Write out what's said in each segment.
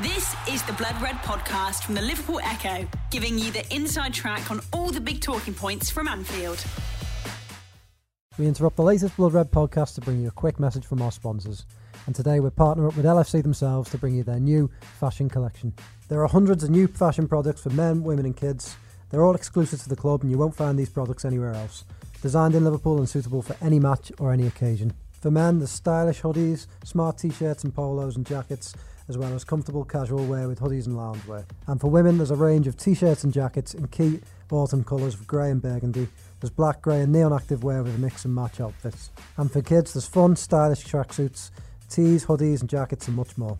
This is the Blood Red podcast from the Liverpool Echo, giving you the inside track on all the big talking points from Anfield. We interrupt the latest Blood Red podcast to bring you a quick message from our sponsors. And today we're partnering up with LFC themselves to bring you their new fashion collection. There are hundreds of new fashion products for men, women, and kids. They're all exclusive to the club, and you won't find these products anywhere else. Designed in Liverpool and suitable for any match or any occasion. For men, there's stylish hoodies, smart t shirts and polos and jackets, as well as comfortable casual wear with hoodies and loungewear. And for women, there's a range of t shirts and jackets in key autumn colours of grey and burgundy. There's black, grey, and neon active wear with mix and match outfits. And for kids, there's fun, stylish tracksuits, tees, hoodies, and jackets, and much more.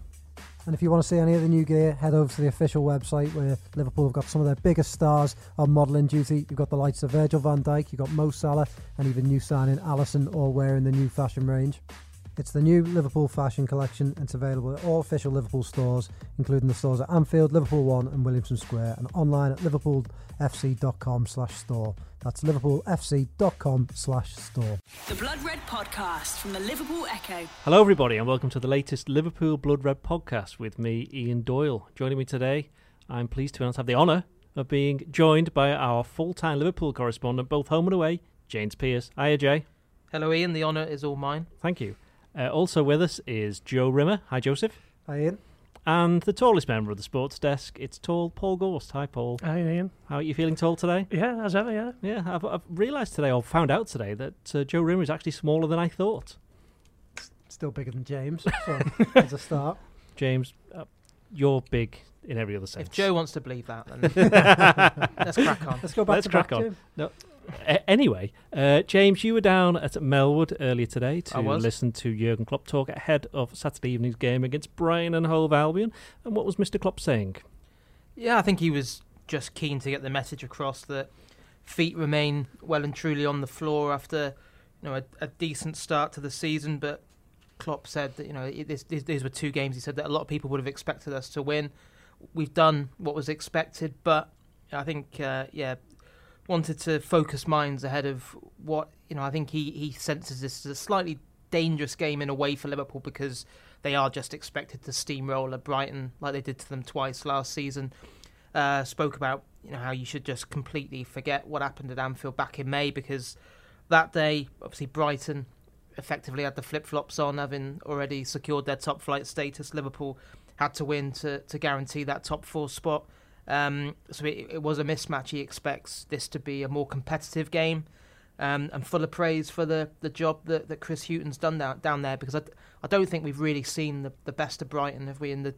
And if you want to see any of the new gear, head over to the official website where Liverpool have got some of their biggest stars on modelling duty. You've got the likes of Virgil van Dijk, you've got Mo Salah, and even new signing Alisson, all wearing the new fashion range. It's the new Liverpool fashion collection it's available at all official Liverpool stores, including the stores at Anfield, Liverpool 1 and Williamson Square, and online at liverpoolfc.com slash store. That's liverpoolfc.com slash store. The Blood Red podcast from the Liverpool Echo. Hello, everybody, and welcome to the latest Liverpool Blood Red podcast with me, Ian Doyle. Joining me today, I'm pleased to announce have the honour of being joined by our full time Liverpool correspondent, both home and away, James Pierce. Hiya, Jay. Hello, Ian. The honour is all mine. Thank you. Uh, also with us is Joe Rimmer. Hi, Joseph. Hi, Ian. And the tallest member of the sports desk, it's tall Paul Gorst. Hi, Paul. Hi, Ian. How are you feeling tall today? Yeah, as ever, yeah. Yeah, I've, I've realised today, or found out today, that uh, Joe Rimmer is actually smaller than I thought. Still bigger than James, so as a start. James, uh, you're big in every other sense. If Joe wants to believe that, then let's crack on. Let's go back Let's to crack back, on. Jim. No. A- anyway, uh, James, you were down at Melwood earlier today to listen to Jurgen Klopp talk ahead of Saturday evening's game against Brighton and Hove Albion. And what was Mr. Klopp saying? Yeah, I think he was just keen to get the message across that feet remain well and truly on the floor after you know a, a decent start to the season. But Klopp said that you know it, this, these, these were two games. He said that a lot of people would have expected us to win. We've done what was expected, but I think uh, yeah, wanted to focus minds ahead of what you know. I think he he senses this as a slightly dangerous game in a way for Liverpool because they are just expected to steamroll at Brighton like they did to them twice last season. Uh, spoke about you know how you should just completely forget what happened at Anfield back in May because that day obviously Brighton effectively had the flip flops on, having already secured their top flight status. Liverpool had to win to to guarantee that top four spot. Um, so it, it was a mismatch. He expects this to be a more competitive game. Um, and full of praise for the, the job that, that Chris Hughton's done down, down there because I, I don't think we've really seen the, the best of Brighton, have we, in the,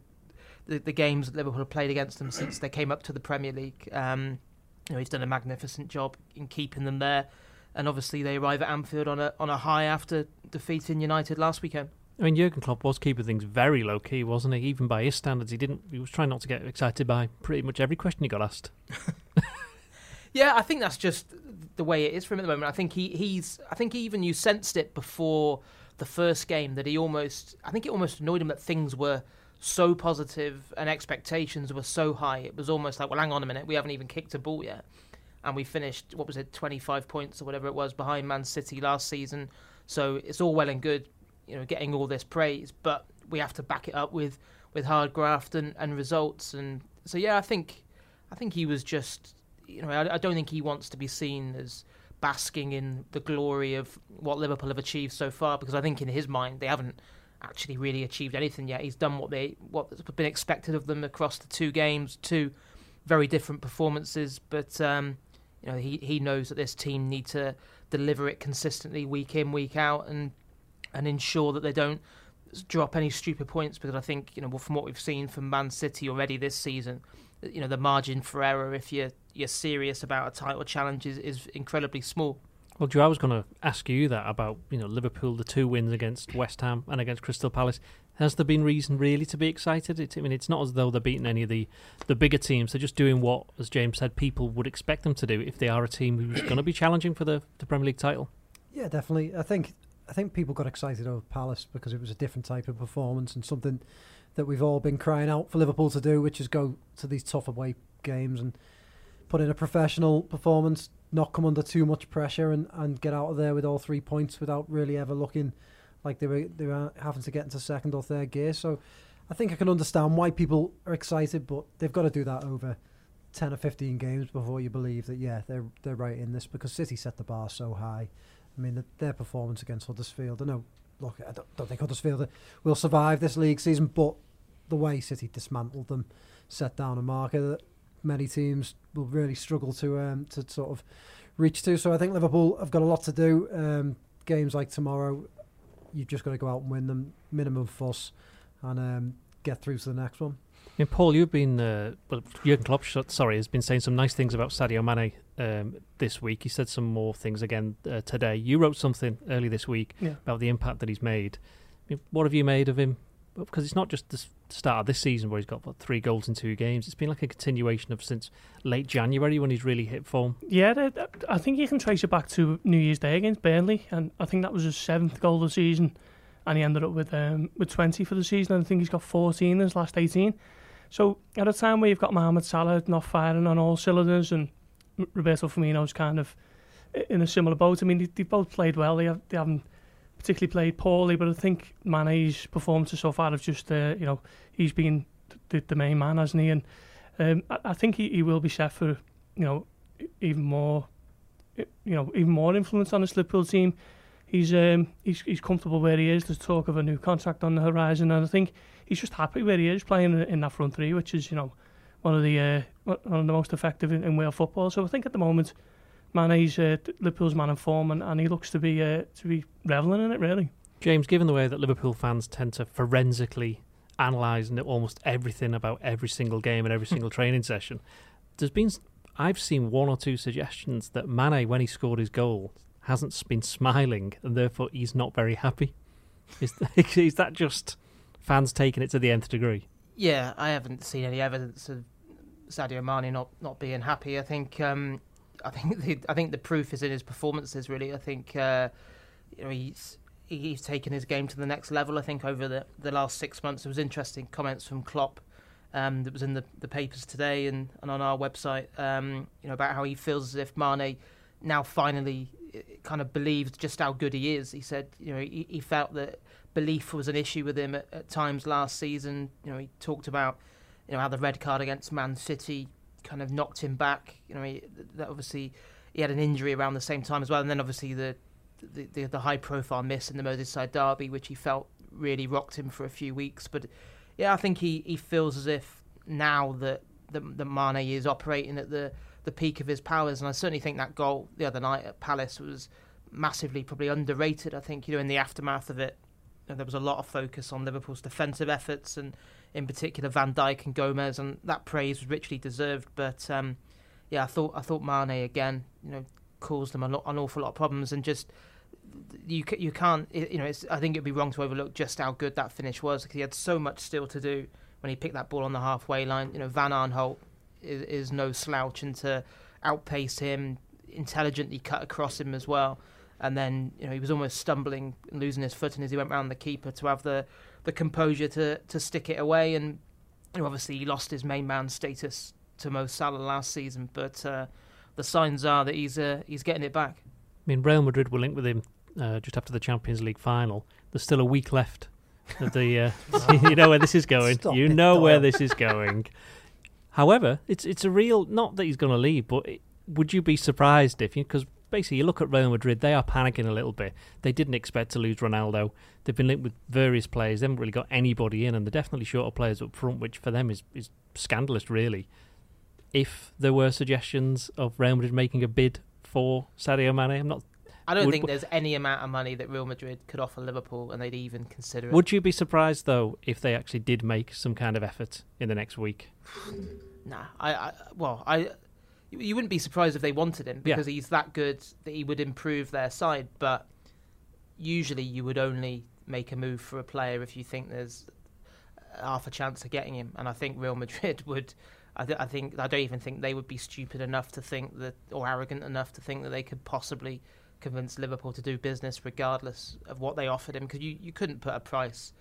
the, the games that Liverpool have played against them since they came up to the Premier League. Um, you know, he's done a magnificent job in keeping them there. And obviously, they arrive at Anfield on a on a high after defeating United last weekend. I mean, Jurgen Klopp was keeping things very low key, wasn't he? Even by his standards, he didn't. He was trying not to get excited by pretty much every question he got asked. Yeah, I think that's just the way it is for him at the moment. I think he, he's. I think even you sensed it before the first game that he almost. I think it almost annoyed him that things were so positive and expectations were so high. It was almost like, well, hang on a minute, we haven't even kicked a ball yet, and we finished what was it, twenty five points or whatever it was behind Man City last season. So it's all well and good, you know, getting all this praise, but we have to back it up with with hard graft and, and results. And so yeah, I think I think he was just you know, I, I don't think he wants to be seen as basking in the glory of what Liverpool have achieved so far because I think in his mind they haven't actually really achieved anything yet. He's done what they what's been expected of them across the two games, two very different performances, but um, you know, he he knows that this team need to deliver it consistently week in, week out and and ensure that they don't drop any stupid points because I think, you know, from what we've seen from Man City already this season, uh, you know, the margin for error if you're you're serious about a title challenge is, is incredibly small. Well, Joe, I was going to ask you that about you know Liverpool, the two wins against West Ham and against Crystal Palace. Has there been reason really to be excited? It, I mean, it's not as though they're beating any of the, the bigger teams. They're just doing what, as James said, people would expect them to do if they are a team who's going to be challenging for the, the Premier League title. Yeah, definitely. I think I think people got excited over Palace because it was a different type of performance and something that we've all been crying out for Liverpool to do, which is go to these tough away games and put in a professional performance, not come under too much pressure, and, and get out of there with all three points without really ever looking like they were they were having to get into second or third gear. So I think I can understand why people are excited, but they've got to do that over ten or fifteen games before you believe that yeah they're they're right in this because City set the bar so high. I mean the, their performance against Huddersfield. I know, look, I don't, don't think Huddersfield will survive this league season, but the way City dismantled them set down a marker that many teams will really struggle to um, to sort of reach to. So I think Liverpool have got a lot to do. Um, games like tomorrow, you've just got to go out and win them, minimum fuss, and um, get through to the next one. I mean, Paul, you've been uh, well. Jurgen Klopp, sorry, has been saying some nice things about Sadio Mane um, this week. He said some more things again uh, today. You wrote something early this week Yeah. about the impact that he's made. I mean, what have you made of him? Because it's not just the start of this season where he's got what, three goals in two games. It's been like a continuation of since late January when he's really hit form. Yeah, I think you can trace it back to New Year's Day against Burnley, and I think that was his seventh goal of the season, and he ended up with um, with 20 for the season, and I think he's got 14 in his last 18. So at a time where you've got Mohamed Salah not firing on all cylinders, and Roberto Firmino's kind of in a similar boat. I mean, they, they've both played well. They, have, they haven't particularly played poorly, but I think Mane's performances so far have just, uh, you know, he's been the, the main man, hasn't he? And um, I, I think he, he will be set for, you know, even more, you know, even more influence on this Liverpool team. He's um he's he's comfortable where he is. There's talk of a new contract on the horizon, and I think he's just happy where he is playing in, in that front three, which is you know one of the uh, one of the most effective in, in Wales football. So I think at the moment, Mane's uh, Liverpool's man in form, and, and he looks to be uh, to be reveling in it really. James, given the way that Liverpool fans tend to forensically analyse and almost everything about every single game and every single training session, there's been I've seen one or two suggestions that Mane, when he scored his goal, hasn't been smiling and therefore he's not very happy. Is that, is that just fans taking it to the nth degree? Yeah, I haven't seen any evidence of Sadio Mane not, not being happy. I think um, I think the, I think the proof is in his performances. Really, I think uh, you know he's he's taken his game to the next level. I think over the, the last six months, there was interesting comments from Klopp um, that was in the, the papers today and, and on our website. Um, you know about how he feels as if Mane now finally uh, kind of believed just how good he is. He said you know he, he felt that belief was an issue with him at, at times last season. You know he talked about you know how the red card against Man City kind of knocked him back. You know, he, that obviously he had an injury around the same time as well, and then obviously the the, the, the high profile miss in the Merseyside derby, which he felt really rocked him for a few weeks. But yeah, I think he, he feels as if now that that, that Mane is operating at the the peak of his powers, and I certainly think that goal the other night at Palace was massively probably underrated. I think you know in the aftermath of it, you know, there was a lot of focus on Liverpool's defensive efforts and in particular Van Dijk and Gomez, and that praise was richly deserved. But um, yeah, I thought I thought Mane again, you know, caused them a lot, an awful lot of problems, and just you you can't, you know, I think it'd be wrong to overlook just how good that finish was because he had so much still to do when he picked that ball on the halfway line. You know, Van Aanholt is, is no slouch, and to outpace him, intelligently cut across him as well. And then you know he was almost stumbling, losing his footing as he went round the keeper to have the the composure to to stick it away. And you know, obviously he lost his main man status to Mo Salah last season, but uh, the signs are that he's uh, he's getting it back. I mean, Real Madrid were linked with him uh, just after the Champions League final. There's still a week left of the. Uh, you know where this is going. Stop you it, know where this is going. However, it's it's a real not that he's going to leave, but it, would you be surprised if you because basically you look at Real Madrid, they are panicking a little bit. They didn't expect to lose Ronaldo. They've been linked with various players. They haven't really got anybody in, and they're definitely short of players up front, which for them is is scandalous, really. If there were suggestions of Real Madrid making a bid for Sadio Mane, I'm not I don't Would- think there's any amount of money that Real Madrid could offer Liverpool, and they'd even consider it. Would you be surprised though if they actually did make some kind of effort in the next week? Nah, I, I well, I you- wouldn't be surprised if they wanted him Yeah. because he's that good that he would improve their side. But usually, you would only make a move for a player if you think there's half a chance of getting him. And I think Real Madrid would. I, th- I think I don't even think they would be stupid enough to think that, or arrogant enough to think that they could possibly convince Liverpool to do business regardless of what they offered him. Because you, you couldn't put a price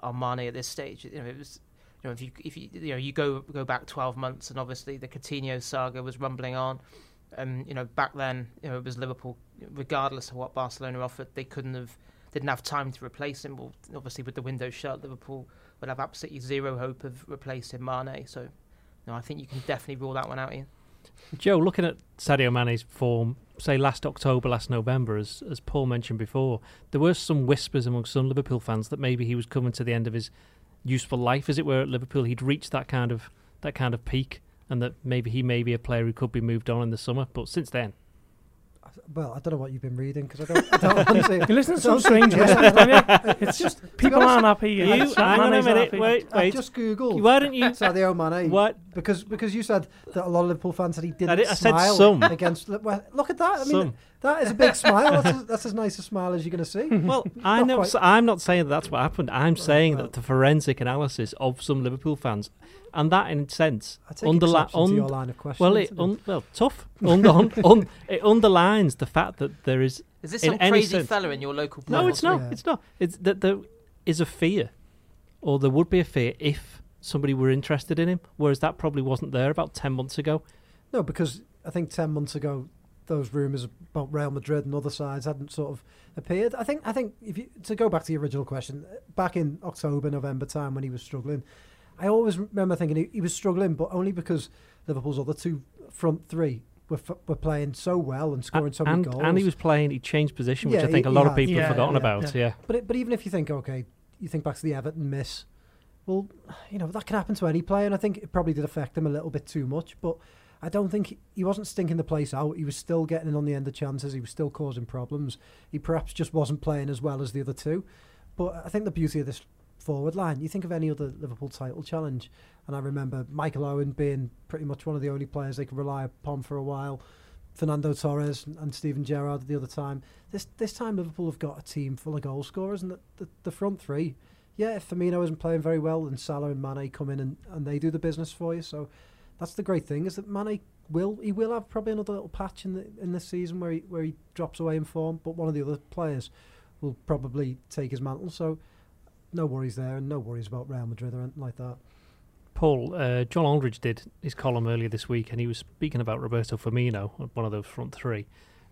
on Mane at this stage. You know, it was know, if you if you you know you go go back twelve months, and obviously the Coutinho saga was rumbling on, and you know back then you know it was Liverpool, regardless of what Barcelona offered, they couldn't have didn't have time to replace him. Well, obviously with the window shut, Liverpool will have absolutely zero hope of replacing Mane. So, no, I think you can definitely rule that one out. Ian. Joe, looking at Sadio Mane's form, say last October, last November, as as Paul mentioned before, there were some whispers among some Liverpool fans that maybe he was coming to the end of his useful life, as it were, at Liverpool. He'd reached that kind of that kind of peak, and that maybe he may be a player who could be moved on in the summer. But since then, Well, I don't know what you've been reading because I don't. I don't honestly, You listen to some strange Yeah. whispers, don't you? It's just people honest, aren't happy. you, it's not hang on a minute, happy. wait, I wait. just googled Why don't you? Sadio oh, Mane What? because because you said that a lot of Liverpool fans said he didn't I did- I said smile some. against. Well, look at that. I mean, Some. that is a big smile. That's, a, that's as nice a smile as you're going to see. Well, I Not know. I'm not saying that that's what happened. I'm saying well. that the forensic analysis of some Liverpool fans, and that in a sense, I take underli- exception to un- your line of questioning. well, it un- well tough. Un- un- un- it underlines the fact that there is Is this In some any crazy sense- fella in your local pub? no, it's not. Yeah. It's not. It's that there is a fear, or there would be a fear if somebody were interested in him, whereas that probably wasn't there about ten months ago. No, because I think ten months ago, those rumours about Real Madrid and other sides hadn't sort of appeared. I think I think if you to go back to the original question, back in October, November time when he was struggling, I always remember thinking he, he was struggling, but only because Liverpool's other two front three were f- were playing so well and scoring so many and, goals. and he was playing. He changed position, which Yeah, I think he- a lot of people Yeah, have forgotten yeah, about. Yeah. But it, but even if you think, okay, you think back to the Everton miss, well, you know that can happen to any player, and I think it probably did affect him a little bit too much. But I don't think he, he wasn't stinking the place out. He was still getting in on the end of chances. He was still causing problems. He perhaps just wasn't playing as well as the other two. But I think the beauty of this forward line, you think of any other Liverpool title challenge, and I remember Michael Owen being pretty much one of the only players they could rely upon for a while. Fernando Torres and, Steven Gerrard the other time. This this time Liverpool have got a team full of goal scorers, and the, the, the front three, yeah, if Firmino isn't playing very well, and Salah and Mane come in and, and they do the business for you. So that's the great thing is that Mane will he will have probably another little patch in the in this season where he where he drops away in form, but one of the other players will probably take his mantle. So no worries there, and no worries about Real Madrid or anything like that. Paul, uh, John Aldridge did his column earlier this week, and he was speaking about Roberto Firmino, one of those front three,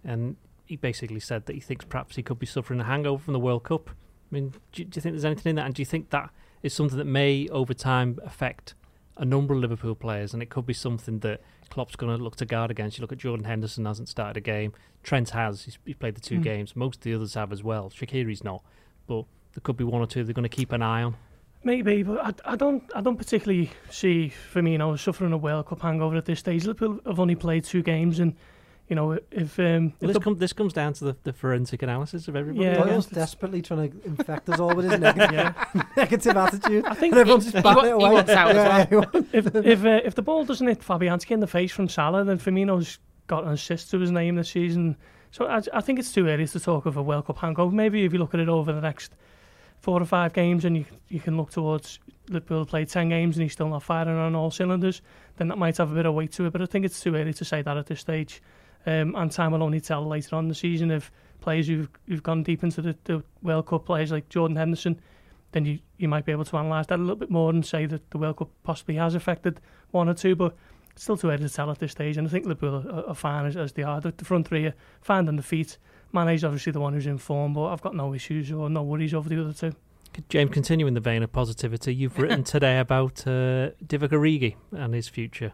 and he basically said that he thinks perhaps he could be suffering a hangover from the World Cup. I mean, do, do you think there's anything in that, and do you think that is something that may, over time, affect a number of Liverpool players, and it could be something that Klopp's going to look to guard against? You look at Jordan Henderson hasn't started a game, Trent has, he's, he's played the two Mm. games, most of the others have as well. Shaqiri's not, but there could be one or two they're going to keep an eye on. Maybe, but I, I don't. I don't particularly see Firmino suffering a World Cup hangover at this stage. Liverpool have only played two games, and you know if um, Well, if this, com- this comes down to the, the forensic analysis of everybody. Yeah, Doyle's it's- desperately trying to infect us all with his negative, yeah, negative attitude. I think everyone's just he batting it away. wants out as Yeah, he wants- if if uh, if the ball doesn't hit Fabianski in the face from Salah, then Firmino's got an assist to his name this season. So I, I think it's too early to talk of a World Cup hangover. Maybe if you look at it over the next four or five games, and you you can look towards Liverpool played ten games and he's still not firing on all cylinders, then that might have a bit of weight to it. But I think it's too early to say that at this stage. Um, and time will only tell later on the season if players who've who've gone deep into the, the World Cup players like Jordan Henderson, then you, you might be able to analyse that a little bit more and say that the World Cup possibly has affected one or two, but still too early to tell at this stage. And I think Liverpool are, are fine as, as they are. The, the front three are fine on the feet. Mane's obviously the one who's in form, but I've got no issues or no worries over the other two. James, continuing the vein of positivity, you've written today about uh, Divock Origi and his future.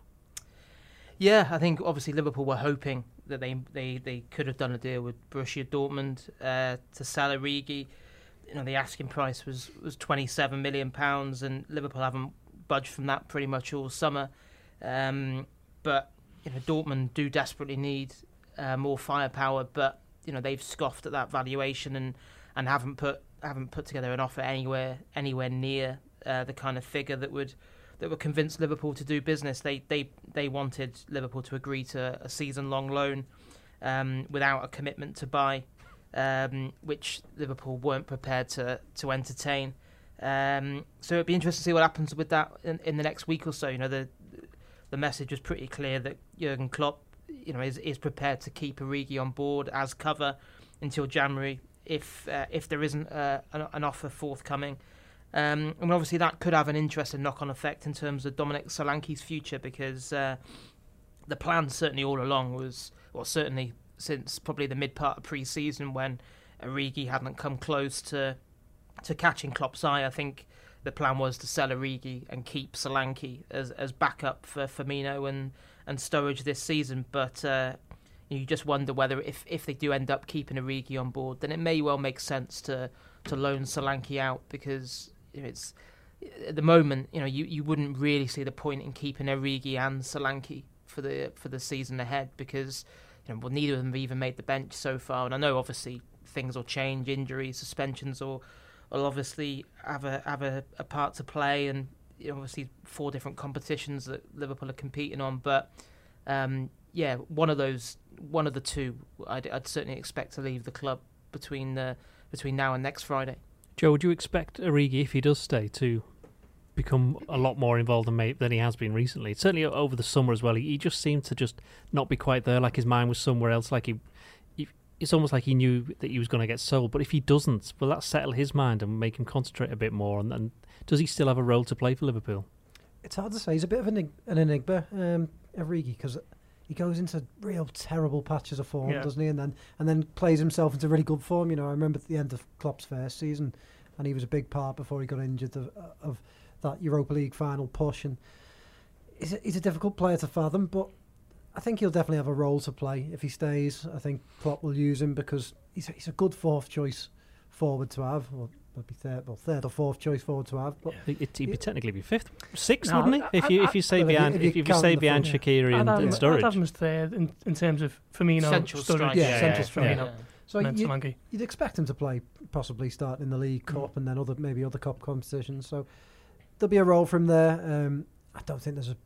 Yeah, I think obviously Liverpool were hoping that they they, they could have done a deal with Borussia Dortmund uh, to sell Origi. You know, the asking price was was 27 million pounds, and Liverpool haven't budged from that pretty much all summer. Um, but you know, Dortmund do desperately need uh, more firepower, but you know they've scoffed at that valuation and, and haven't put haven't put together an offer anywhere anywhere near uh, the kind of figure that would that would convince Liverpool to do business. They they they wanted Liverpool to agree to a season long loan um, without a commitment to buy, um, which Liverpool weren't prepared to to entertain. Um, so it'd be interesting to see what happens with that in, in the next week or so. You know the the message was pretty clear that Jurgen Klopp, you know, is is prepared to keep Origi on board as cover until January if uh, if there isn't uh, an, an offer forthcoming. Um, and obviously that could have an interesting knock-on effect in terms of Dominic Solanke's future because uh, the plan certainly all along was, well, certainly since probably the mid part of pre-season when Origi hadn't come close to to catching Klopp's eye. I think the plan was to sell Origi and keep Solanke as as backup for Firmino and and Sturridge this season. But uh, you just wonder whether if if they do end up keeping Origi on board, then it may well make sense to to loan Solanke out because you know, it's at the moment you know you, you wouldn't really see the point in keeping Origi and Solanke for the for the season ahead because you know well neither of them have even made the bench so far, and I know obviously things will change, injuries, suspensions will will obviously have a have a, a part to play, and obviously four different competitions that Liverpool are competing on. But um, yeah, one of those, one of the two, I'd, certainly expect to leave the club between the between now and next Friday. Joe, would you expect Origi, if he does stay, to become a lot more involved than, than he has been recently? Certainly over the summer as well. He just seemed to just not be quite there, like his mind was somewhere else, like he it's almost like he knew that he was going to get sold. But if he doesn't, will that settle his mind and make him concentrate a bit more? And, and does he still have a role to play for Liverpool? It's hard to say. He's a bit of an, an enigma, um, Origi, because he goes into real terrible patches of form, yeah. doesn't he? And then and then plays himself into really good form. You know, I remember at the end of Klopp's first season, and he was a big part before he got injured of, of that Europa League final push. And he's a, he's a difficult player to fathom, but I think he'll definitely have a role to play if he stays. I think Klopp will use him because he's a, he's a good fourth choice forward to have. Or maybe third, well, third or fourth choice forward to have. But yeah. it, would be technically be fifth, sixth, no, wouldn't he? If you if you say behind if you, if you say behind Shaqiri and, and Sturridge, I'd have him as third in, in terms of Firmino, central Sturridge, yeah, yeah, central strike. Yeah. So you, would expect him to play possibly start in the League. Cup mm. and then other maybe other cup competitions. So there'll be a role for him there. Um, I don't think there's a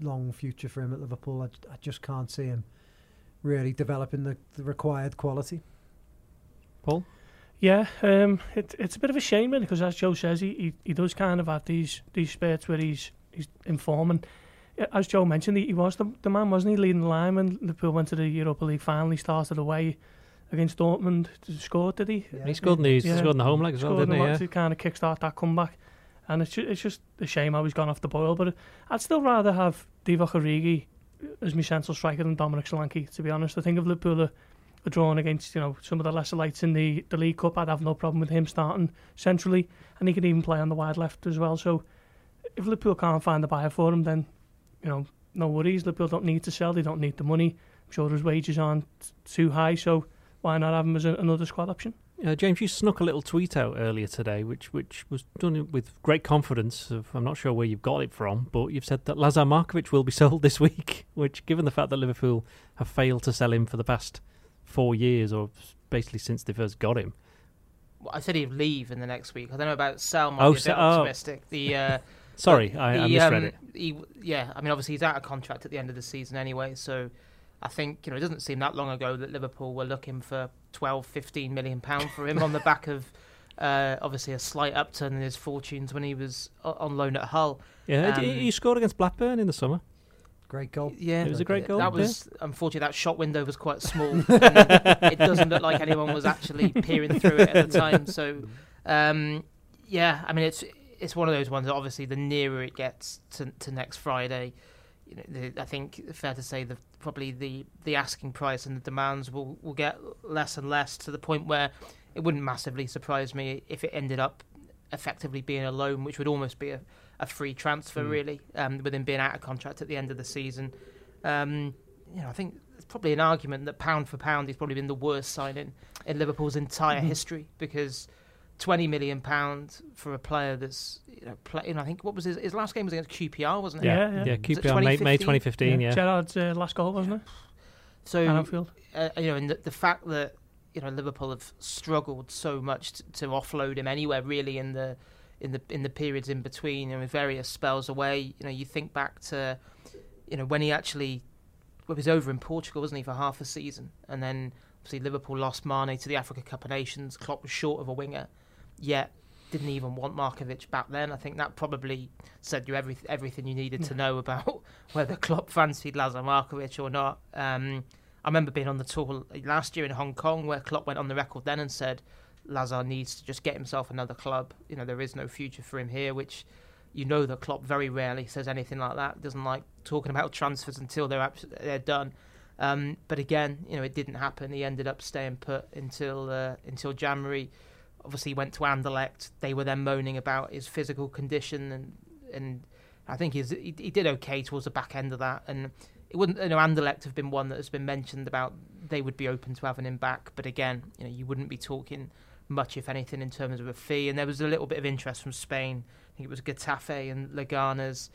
long future for him at Liverpool. I, I just can't see him really developing the, the required quality. Paul? Yeah, um, it, it's a bit of a shame really because as Joe says, he, he, he does kind of have these these spurts where he's he's informing. As Joe mentioned, he, he was the, the man, wasn't he, leading the line when Liverpool went to the Europa League final. He started away against Dortmund. Scored, did he? Yeah. He scored in the, yeah. scored in the home leg as well, didn't he? Yeah. To kind of kickstart that comeback and it's just, it's just a shame how he's gone off the boil. But I'd still rather have Divock Origi as my central striker than Dominic Solanke. To be honest, I think if Liverpool are drawn against you know some of the lesser lights in the the League Cup, I'd have no problem with him starting centrally, and he could even play on the wide left as well. So if Liverpool can't find a buyer for him, then you know no worries. Liverpool don't need to sell; they don't need the money. I'm sure his wages aren't too high, so why not have him as a, another squad option? Uh, James, you snuck a little tweet out earlier today, which which was done with great confidence. Of, I'm not sure where you've got it from, but you've said that Lazar Markovic will be sold this week. Which, given the fact that Liverpool have failed to sell him for the past four years, or basically since they first got him, well, I said he'd leave in the next week. I don't know about sell. Might oh, be a bit oh. optimistic. The uh, sorry, I, I misread um, it. He, yeah, I mean, obviously he's out of contract at the end of the season anyway, so I think you know it doesn't seem that long ago that Liverpool were looking for 12, 15 million pound for him on the back of uh, obviously a slight upturn in his fortunes when he was on loan at Hull. Yeah, um, he scored against Blackburn in the summer. Great goal. Yeah, it was a great goal. That was yeah. unfortunately that shot window was quite small. it doesn't look like anyone was actually peering through it at the time. So, um, yeah, I mean it's it's one of those ones. That obviously, the nearer it gets to, to next Friday, you know, the, I think fair to say that probably the, the asking price and the demands will, will get less and less to the point where it wouldn't massively surprise me if it ended up effectively being a loan, which would almost be a, a free transfer, mm. really, um, with him being out of contract at the end of the season. Um, you know, I think there's probably an argument that pound for pound he's probably been the worst signing in Liverpool's entire mm-hmm. history because twenty million pounds for a player that's you know, play, I think what was his, his last game was against QPR, wasn't it? Yeah, yeah, yeah QPR May, May 2015. Yeah, yeah. Gerrard's uh, last goal, wasn't it? So uh, you know, and the, the, fact that you know Liverpool have struggled so much to, to, offload him anywhere really in the in the in the periods in between and with various spells away. You know, you think back to you know when he actually well, he was over in Portugal, wasn't he, for half a season, and then obviously Liverpool lost Mane to the Africa Cup of Nations. Klopp was short of a winger yet didn't even want Markovic back then. I think that probably said you every, everything you needed to know about whether Klopp fancied Lazar Markovic or not. Um, I remember being on the tour last year in Hong Kong where Klopp went on the record then and said Lazar needs to just get himself another club. You know, there is no future for him here, which you know that Klopp very rarely says anything like that. Doesn't like talking about transfers until they're they're done. Um, but again, you know, it didn't happen. He ended up staying put until uh, until January obviously went to Anderlecht. They were then moaning about his physical condition, and and I think he he did okay towards the back end of that. And it wouldn't, you know, Anderlecht have been one that has been mentioned about they would be open to having him back, but again, you know, you wouldn't be talking much, if anything, in terms of a fee. And there was a little bit of interest from Spain. I think it was Getafe and Leganes.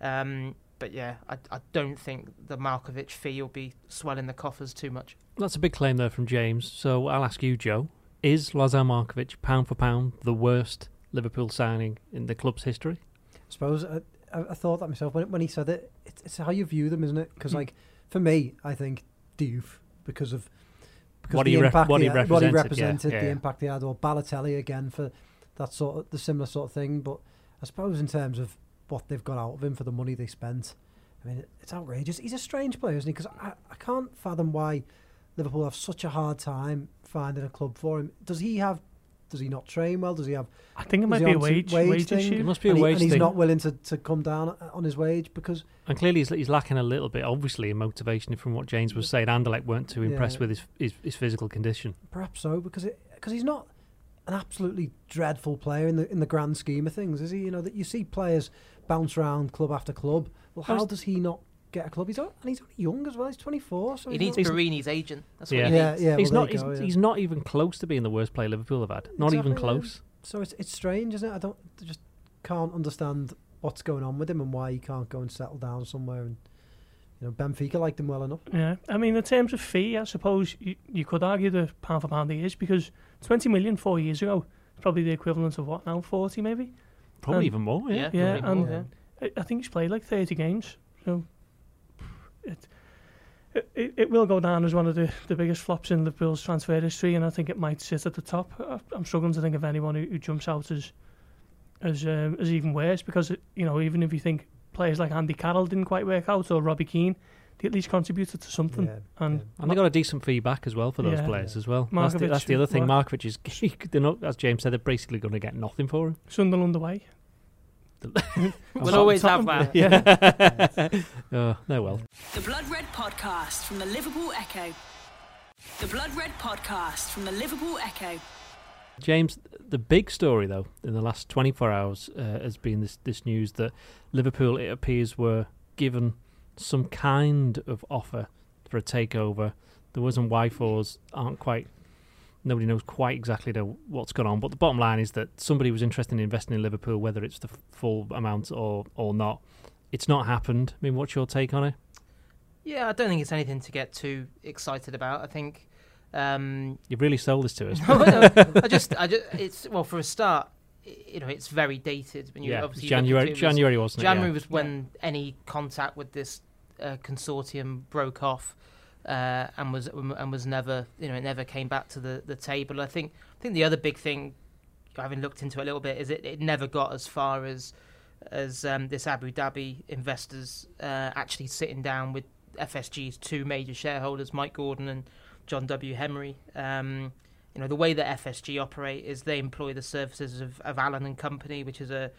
Um, but yeah, I, I don't think the Markovic fee will be swelling the coffers too much. That's a big claim there from James. So I'll ask you, Joe. Is Lazar Markovic, pound for pound, the worst Liverpool signing in the club's history? I suppose I, I, thought that myself when, when he said it. It's, it's how you view them, isn't it? Because Hmm. like for me, I think Diouf because of because What the he rep- what he had- what he represented, represented, yeah, the yeah. impact he had, or Balotelli again for that sort of the similar sort of thing. But I suppose in terms of what they've got out of him for the money they spent, I mean, it's outrageous. He's a strange player, isn't he? Because I, I can't fathom why Liverpool have such a hard time finding a club for him. Does he have? Does he not train well? Does he have? I think it might be a wage wage wage, thing? issue. It must be a and, he- wage and he's thing. not willing to, to come down on his wage because And clearly, he's, he's lacking a little bit, obviously, in motivation from what James was saying. Anderlecht weren't too impressed Yeah. with his, his his physical condition. Perhaps so, because it, because he's not an absolutely dreadful player in the in the grand scheme of things, is he? You know that you see players bounce around club after club. Well, how does he not get a club? He's o- and he's only young as well. He's twenty four. So He needs not, Borini's agent. That's what Yeah. he yeah, needs. yeah. he's well, not. He's, go, yeah. he's not even close to being the worst player Liverpool have had. Not even Exactly, yeah. close. So it's it's strange, isn't it? I don't I just can't understand what's going on with him and why he can't go and settle down somewhere. And you know, Benfica liked him well enough. Yeah, I mean, in terms of fee, I suppose you, you could argue the pound for pound he is because 20 million four years ago is probably the equivalent of what now, 40 maybe? Probably Um, even more. Yeah. Yeah, Yeah, and- more, yeah. I, I think he's played like 30 games, so it, it, it, it will go down as one of the, the biggest flops in Liverpool's transfer history, and I think it might sit at the top. I, I'm struggling to think of anyone who, who jumps out as as um, as even worse because it, you know even if you think players like Andy Carroll didn't quite work out or Robbie Keane, they at least contributed to something. Yeah, and yeah. And they got a decent feedback as well for those Yeah. players as well. That's the, that's the other thing. work. Markovic is, they're not, as James said, they're basically going to get nothing for him. Sunderland away. We'll always have that. Yeah. oh, no, well. The Blood Red Podcast from the Liverpool Echo. The Blood Red Podcast from the Liverpool Echo. James, the big story though in the last 24 hours uh, has been this this news that Liverpool, it appears, were given some kind of offer for a takeover. The Wiz and Y4s aren't quite. Nobody knows quite exactly the, what's gone on, but the bottom line is that somebody was interested in investing in Liverpool, whether it's the full amount or or not. It's not happened. I mean, what's your take on it? Yeah, I don't think it's anything to get too excited about. I think. Um, You've really sold this to us. no, no, I just, I just, it's well for a start. You know, it's very dated. When you yeah, obviously it's look into January. it, it was- January wasn't it? January Yeah. was when any contact with this uh, consortium broke off, uh, and was and was never, you know, it never came back to the, the table. I think I think the other big thing, having looked into it a little bit, is it, it never got as far as as um, this Abu Dhabi investors uh, actually sitting down with FSG's two major shareholders, Mike Gordon and John W. Henry. Um, you know, the way that FSG operate is they employ the services of, of Allen and Company, which is a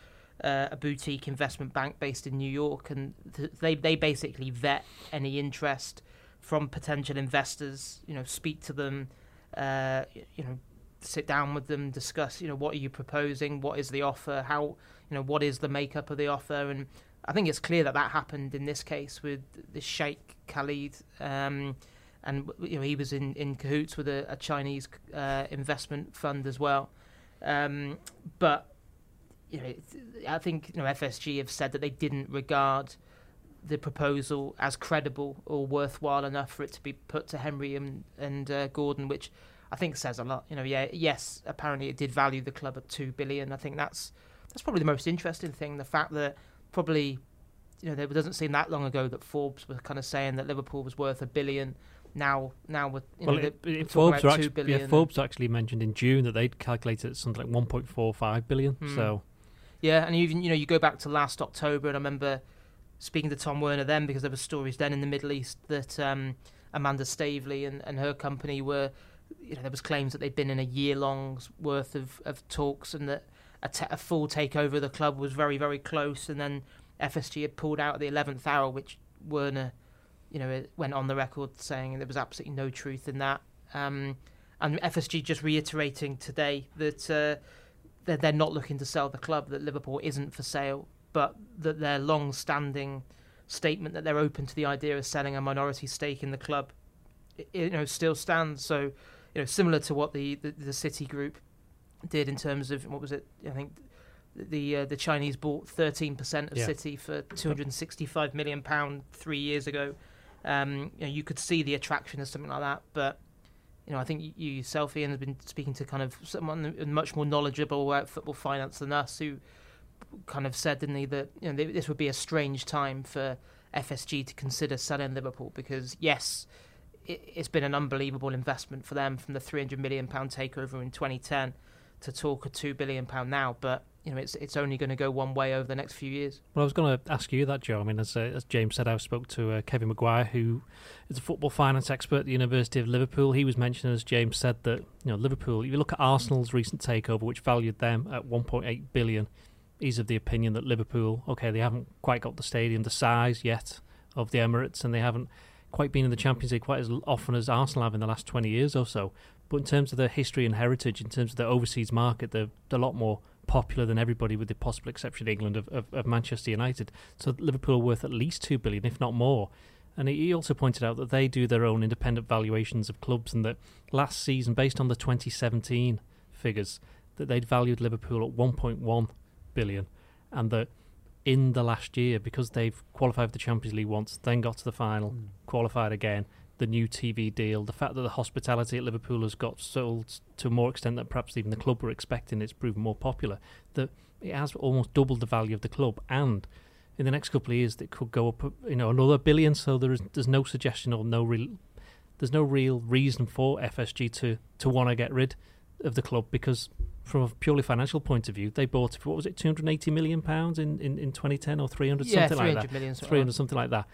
uh, a boutique investment bank based in New York, and th- they they basically vet any interest from potential investors. You know, speak to them. Uh, you know, sit down with them, discuss. You know, what are you proposing? What is the offer? How you know what is the makeup of the offer? And I think it's clear that that happened in this case with the Sheikh Khalid. Um, and you know he was in, in cahoots with a, a Chinese uh, investment fund as well, um, but you know, I think you know FSG have said that they didn't regard the proposal as credible or worthwhile enough for it to be put to Henry and and uh, Gordon, which I think says a lot. You know, yeah, yes, apparently it did value the club at two billion. I think that's that's probably the most interesting thing. The fact that probably you know, it doesn't seem that long ago that Forbes was kind of saying that Liverpool was worth a billion. Now, now with you well, know, it, it, Forbes, about actually, billion yeah, Forbes actually mentioned in June that they'd calculated at something like 1.45 billion. Hmm. So Yeah, and even you know you go back to last October, and I remember speaking to Tom Werner then because there were stories then in the Middle East that um, Amanda Staveley and, and her company were, you know, there was claims that they'd been in a year long's worth of, of talks and that a full takeover of the club was very very close, and then FSG had pulled out at the eleventh hour, which Werner, you know, went on the record saying there was absolutely no truth in that. Um, and FSG just reiterating today that uh, they're, they're not looking to sell the club, that Liverpool isn't for sale, but that their long-standing statement that they're open to the idea of selling a minority stake in the club, you know, still stands. So, you know, similar to what the the, the City Group did in terms of what was it? I think the uh, the Chinese bought 13% of Yeah. City for 265 million pound three years ago. Um, you know, you could see the attraction of something like that, but you know, I think you you yourself, Ian, has been speaking to kind of someone much more knowledgeable about football finance than us, who kind of said, didn't he, that you know this would be a strange time for FSG to consider selling Liverpool because yes, it, it's been an unbelievable investment for them from the 300 million pound takeover in 2010 to talk a two billion pound now, but you know it's it's only going to go one way over the next few years. Well, I was going to ask you that, Joe. I mean, as, uh, as James said, I spoke to uh, Kevin Maguire, who is a football finance expert at the University of Liverpool. He was mentioning, as James said, that you know Liverpool. If you look at Arsenal's recent takeover, which valued them at 1.8 billion, he's of the opinion that Liverpool, okay, they haven't quite got the stadium, the size yet of the Emirates, and they haven't quite been in the Champions League quite as often as Arsenal have in the last 20 years or so. But in terms of their history and heritage, in terms of their overseas market, they're, they're a lot more popular than everybody, with the possible exception of England of, of, of Manchester United. So Liverpool are worth at least two billion, if not more. And he also pointed out that they do their own independent valuations of clubs, and that last season, based on the 2017 figures, that they'd valued Liverpool at 1.1 billion, and that in the last year, because they've qualified for the Champions League once, then got to the final, hmm. qualified again, the new TV deal, the fact that the hospitality at Liverpool has got sold to a more extent than perhaps even the club were expecting, it's proven more popular, that it has almost doubled the value of the club. And in the next couple of years, it could go up, you know, another billion. So there is there's no suggestion or no real there's no real reason for FSG to to want to get rid of the club because from a purely financial point of view, they bought it for what was it, two hundred eighty million pounds in, in, in twenty ten or three hundred yeah, something like that. hundred million. something like something like that.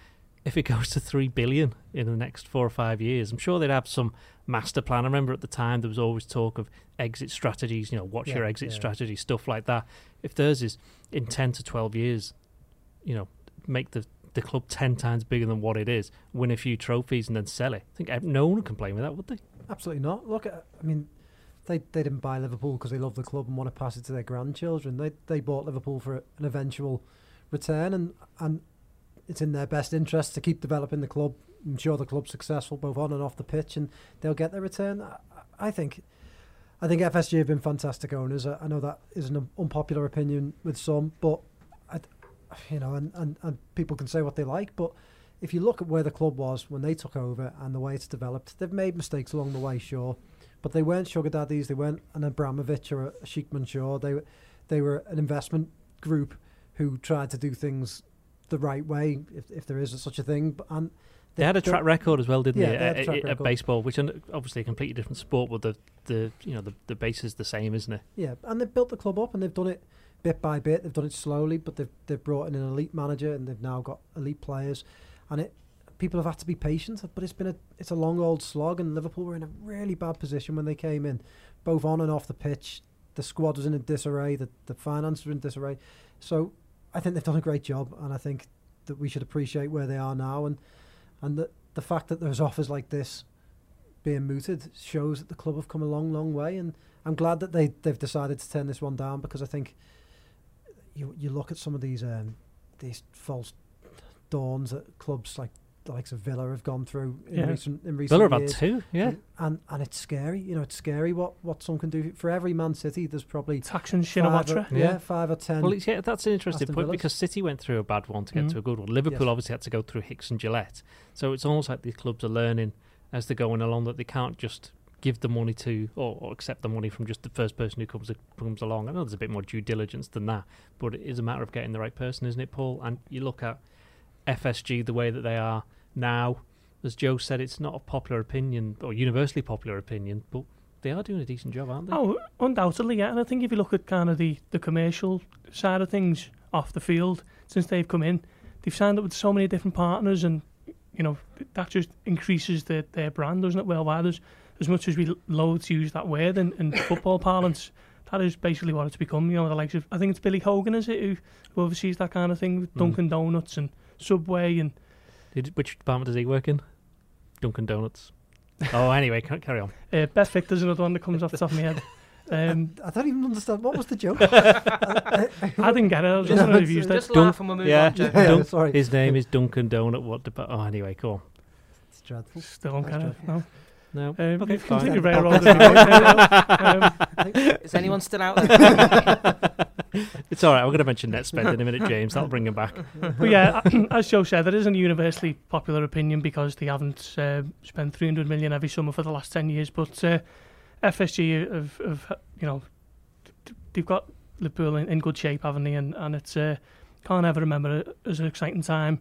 If it goes to three billion in the next four or five years, I'm sure they'd have some master plan. I remember at the time there was always talk of exit strategies. You know, what's your exit yeah. strategy, stuff like that. If theirs is in ten to twelve years, you know, make the the club ten times bigger than what it is, win a few trophies, and then sell it. I think no one would complain with that, would they? Absolutely not. Look, at, I mean, they they didn't buy Liverpool because they love the club and want to pass it to their grandchildren. They they bought Liverpool for an eventual return, and and it's in their best interest to keep developing the club. Ensure the club's successful both on and off the pitch, and they'll get their return. I, I think. I think FSG have been fantastic owners. I, I know that is an unpopular opinion with some, but I, you know, and, and, and people can say what they like, but if you look at where the club was when they took over and the way it's developed, they've made mistakes along the way, sure, but they weren't sugar daddies. They weren't an Abramovich or a Sheikh Mansour. They were they were an investment group who tried to do things the right way, if, if there is such a thing. But and They had a track record as well, didn't Yeah, they? they a at- at baseball, which is obviously a completely different sport, but the, the you know the, the base is the same, isn't it? Yeah, and they've built the club up and they've done it bit by bit. They've done it slowly, but they've they've brought in an elite manager and they've now got elite players, and it people have had to be patient. But it's been a it's a long old slog, and Liverpool were in a really bad position when they came in, both on and off the pitch. The squad was in a disarray. The the finances were in disarray. So I think they've done a great job, and I think that we should appreciate where they are now, and and the the fact that there's offers like this being mooted shows that the club have come a long, long way, and I'm glad that they they've decided to turn this one down because I think you you look at some of these um, these false dawns at clubs like the likes of Villa have gone through in Yeah. recent in recent Villa have had years. two, yeah. And, and and it's scary, you know, it's scary what what some can do for every Man City. There's probably or, Shinawatra. yeah, Yeah. five or ten. Well, it's, yeah, that's an interesting Aston point Villas. because City went through a bad one to get Mhm. to a good one. Liverpool Yes. obviously had to go through Hicks and Gillett, so it's almost like these clubs are learning as they're going along that they can't just give the money to or, or accept the money from just the first person who comes comes along. I know there's a bit more due diligence than that, but it is a matter of getting the right person, isn't it, Paul? And you look at FSG the way that they are now. As Joe said, it's not a popular opinion or universally popular opinion, but they are doing a decent job, aren't they? Oh, undoubtedly, yeah. And I think if you look at kind of the, the commercial side of things off the field, since they've come in, they've signed up with so many different partners, and you know that just increases their, their brand, doesn't it? Worldwide, as as much as we loathe to use that word in, in football parlance, that is basically what it's become. You know, the likes of I think it's Billy Hogan, is it, who, who oversees that kind of thing with Mm. Dunkin' Donuts and Subway and Did, which department does he work in? Dunkin' Donuts. oh, anyway, ca- carry on. Uh, BetVictor's another one that comes off the top of my head. Um, I don't even understand what was the joke. I didn't get it. I was just No, going to use that. Just laugh and we'll move yeah. on, Joe. Yeah, sorry. His name is Dunkin' Donut. What? Deba- oh, anyway, cool. It's dreadful. Still don't get it. No. No. Um, Okay, you've fine. continued very well. that's Um, Is anyone still out there? It's all right. We're going to mention net spend in a minute, James. That'll bring him back. but yeah, as Joe said, there isn't a universally popular opinion because they haven't uh, spent 300 million every summer for the last 10 years. But uh, FSG have, have, you know, they've got Liverpool in, in good shape, haven't they? And, and it's uh, can't ever remember it as an exciting time.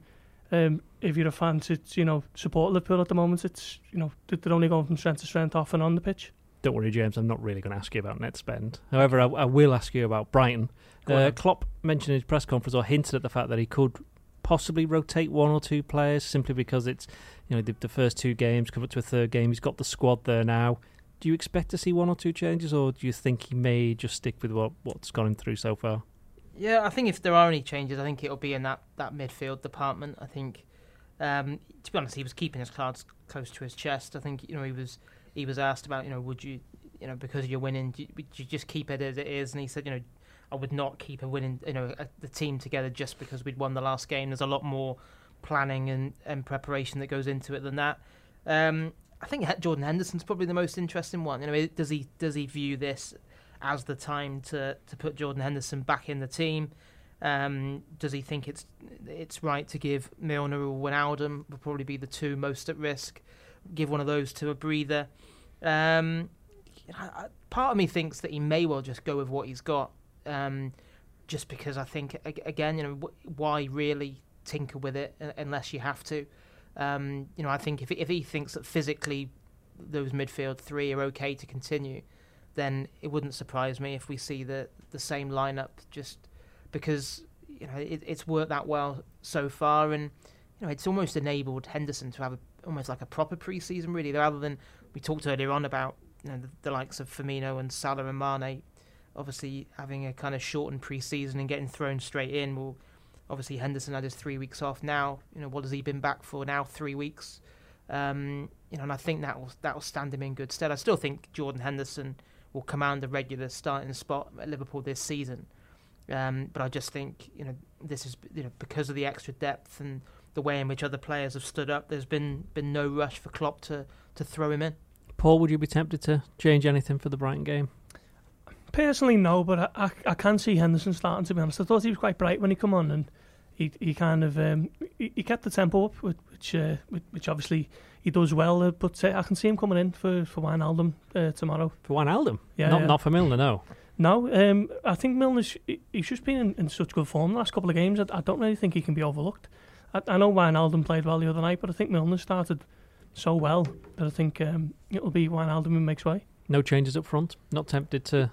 Um, if you're a fan to you know support Liverpool at the moment, it's you know they're only going from strength to strength off and on the pitch. Don't worry, James. I'm not really going to ask you about net spend. However, I, I will ask you about Brighton. Uh. Klopp mentioned in his press conference or hinted at the fact that he could possibly rotate one or two players simply because it's you know the, the first two games come up to a third game. He's got the squad there now. Do you expect to see one or two changes, or do you think he may just stick with what what's gone him through so far? Yeah, I think if there are any changes, I think it'll be in that, that midfield department. I think, um, to be honest, he was keeping his cards close to his chest. I think you know he was he was asked about you know would you you know because you're winning, do you, you just keep it as it is? And he said you know I would not keep a winning you know a, the team together just because we'd won the last game. There's a lot more planning and, and preparation that goes into it than that. Um, I think Jordan Henderson's probably the most interesting one. You know, does he does he view this as the time to, to put Jordan Henderson back in the team? Um, does he think it's it's right to give Milner or Wijnaldum will probably be the two most at risk? Give one of those to a breather. Um, part of me thinks that he may well just go with what he's got, um, just because I think again, you know, why really tinker with it unless you have to? Um, you know, I think if if he thinks that physically those midfield three are okay to continue, then it wouldn't surprise me if we see the the same lineup just because you know it, it's worked that well so far, and you know it's almost enabled Henderson to have a, almost like a proper preseason, really, rather than we talked earlier on about you know the, the likes of Firmino and Salah and Mane, obviously having a kind of shortened pre-season and getting thrown straight in. Well, obviously Henderson had his three weeks off now. You know what has he been back for now? Three weeks. Um, you know, and I think that will that will stand him in good stead. I still think Jordan Henderson will command a regular starting spot at Liverpool this season. Um, but I just think you know this is you know because of the extra depth and the way in which other players have stood up. There's been been no rush for Klopp to to throw him in. Paul, would you be tempted to change anything for the Brighton game? Personally, no, but I, I, I can see Henderson starting. To be honest, I thought he was quite bright when he come on, and he he kind of um, he, he kept the tempo up, which which, uh, which, obviously he does well. Uh, but uh, I can see him coming in for for Wijnaldum uh, tomorrow. For Wijnaldum? Yeah, not yeah. not for Milner, no. No, um, I think Milner's he- he's just been in, in such good form the last couple of games. I, I don't really think he can be overlooked. I, I know Wijnaldum played well the other night, but I think Milner started so well that I think um, it'll be Wijnaldum who makes way. No changes up front. Not tempted to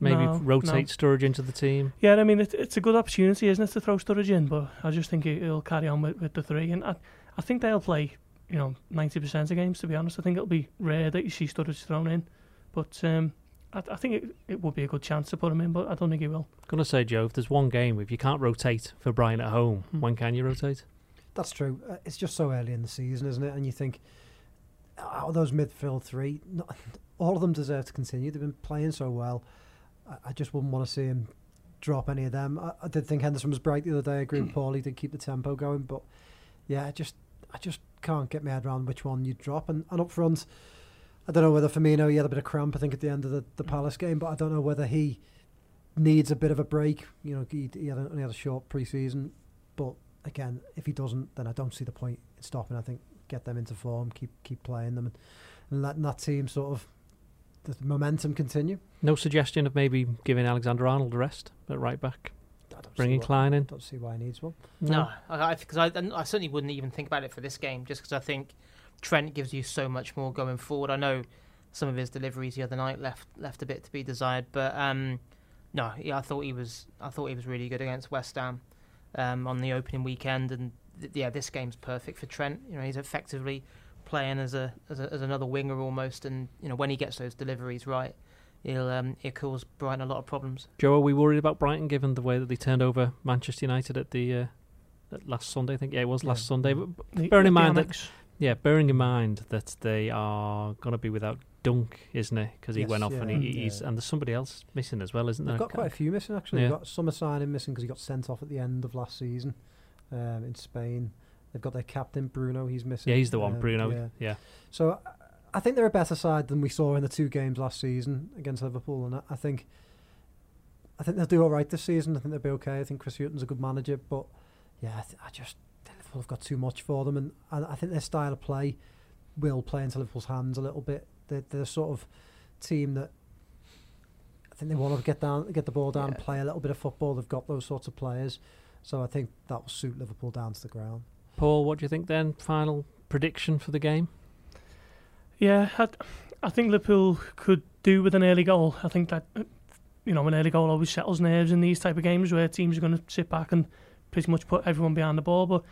maybe No, rotate no. Sturridge into the team. Yeah, I mean it, it's a good opportunity, isn't it, to throw Sturridge in? But I just think he, he'll carry on with, with the three, and I, I think they'll play, you know, ninety percent of games. To be honest, I think it'll be rare that you see Sturridge thrown in, but um, I, I think it, it would be a good chance to put him in, but I don't think he will. I'm Gonna say, Joe, if there's one game if you can't rotate for Brighton at home, Hmm. when can you rotate? That's true. Uh, it's just so early in the season, isn't it? And you think, out of those midfield three, not, all of them deserve to continue. They've been playing so well. I, I just wouldn't want to see him drop any of them. I, I did think Henderson was bright the other day. I agree with Paul. He did keep the tempo going, but yeah, I just I just can't get my head around which one you drop. And, and up front, I don't know whether Firmino he had a bit of cramp. I think at the end of the, the Palace game, but I don't know whether he needs a bit of a break. You know, he, he had a, only had a short pre-season, again, if he doesn't, then I don't see the point in stopping. I think get them into form, keep keep playing them, and, and letting that team sort of the momentum continue. No suggestion of maybe giving Alexander Arnold a rest at right back, I don't see bringing Clyne in. Don't see why he needs one. No, because I, I, I certainly wouldn't even think about it for this game, just because I think Trent gives you so much more going forward. I know some of his deliveries the other night left left a bit to be desired, but um, no, yeah, I thought he was I thought he was really good against West Ham um, on the opening weekend, and th- yeah, this game's perfect for Trent. You know, he's effectively playing as a, as a as another winger almost, and you know when he gets those deliveries right, he'll um, he'll cause Brighton a lot of problems. Joe, are we worried about Brighton given the way that they turned over Manchester United at the uh, at last Sunday? I think yeah, it was last Yeah. Sunday. But The- Bearing in mind that- Yeah, bearing in mind that they are going to be without Dunk, isn't it? Because he Yes, went off yeah, and he, he's yeah. and there's somebody else missing as well, isn't there? They've got quite a few missing actually. Yeah. They've got Summer signing missing because he got sent off at the end of last season um, in Spain. They've got their captain Bruno. He's missing. Yeah, he's the one, Um, Bruno. yeah. Yeah. So I- think they're a better side than we saw in the two games last season against Liverpool, and I, think I think they'll do all right this season. I think they'll be okay. I think Chris Hughton's a good manager, but yeah, I, th- I just think Liverpool have got too much for them, and, and I think their style of play will play into Liverpool's hands a little bit. They're, they're the sort of team that I think they want to get down, get the ball down, and play a little bit of football. They've got those sorts of players, so I think that will suit Liverpool down to the ground. Paul, what do you think then? Final prediction for the game? Yeah, I, I think Liverpool could do with an early goal. I think that uh, you know an early goal always settles nerves in these type of games where teams are going to sit back and pretty much put everyone behind the ball. But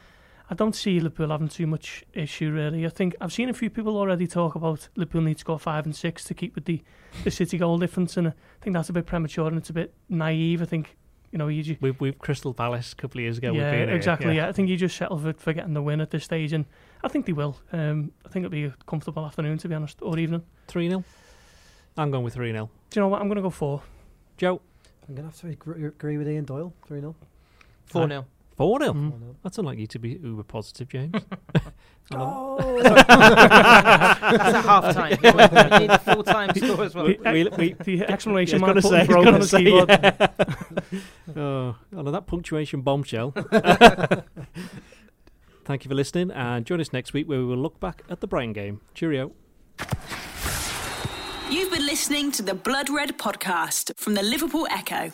I don't see Liverpool having too much issue really. I think I've seen a few people already talk about Liverpool need to score five and six to keep with the the City goal difference, and I think that's a bit premature and it's a bit naive. I think you know you just We've, we've Crystal Palace a couple of years ago. we've yeah, been here, exactly. Yeah. I think you just settle for, for getting the win at this stage, and I think they will. Um, I think it'll be a comfortable afternoon, to be honest, or evening. 3 0. I'm going with 3 0. Do you know what? I'm going to go four. Joe, I'm going to have to agree, agree with Ian Doyle, 3 0. 4 0. 4 0. Mm. That's unlike you to be uber positive, James. Oh! That's a half time. You need a full time score as well. The, we- we- the exclamation I was mark gonna button say, broke on his keyboard. say, oh, on that punctuation bombshell. Thank you for listening, and join us next week where we will look back at the Brighton game. Cheerio. You've been listening to the Blood Red podcast from the Liverpool Echo.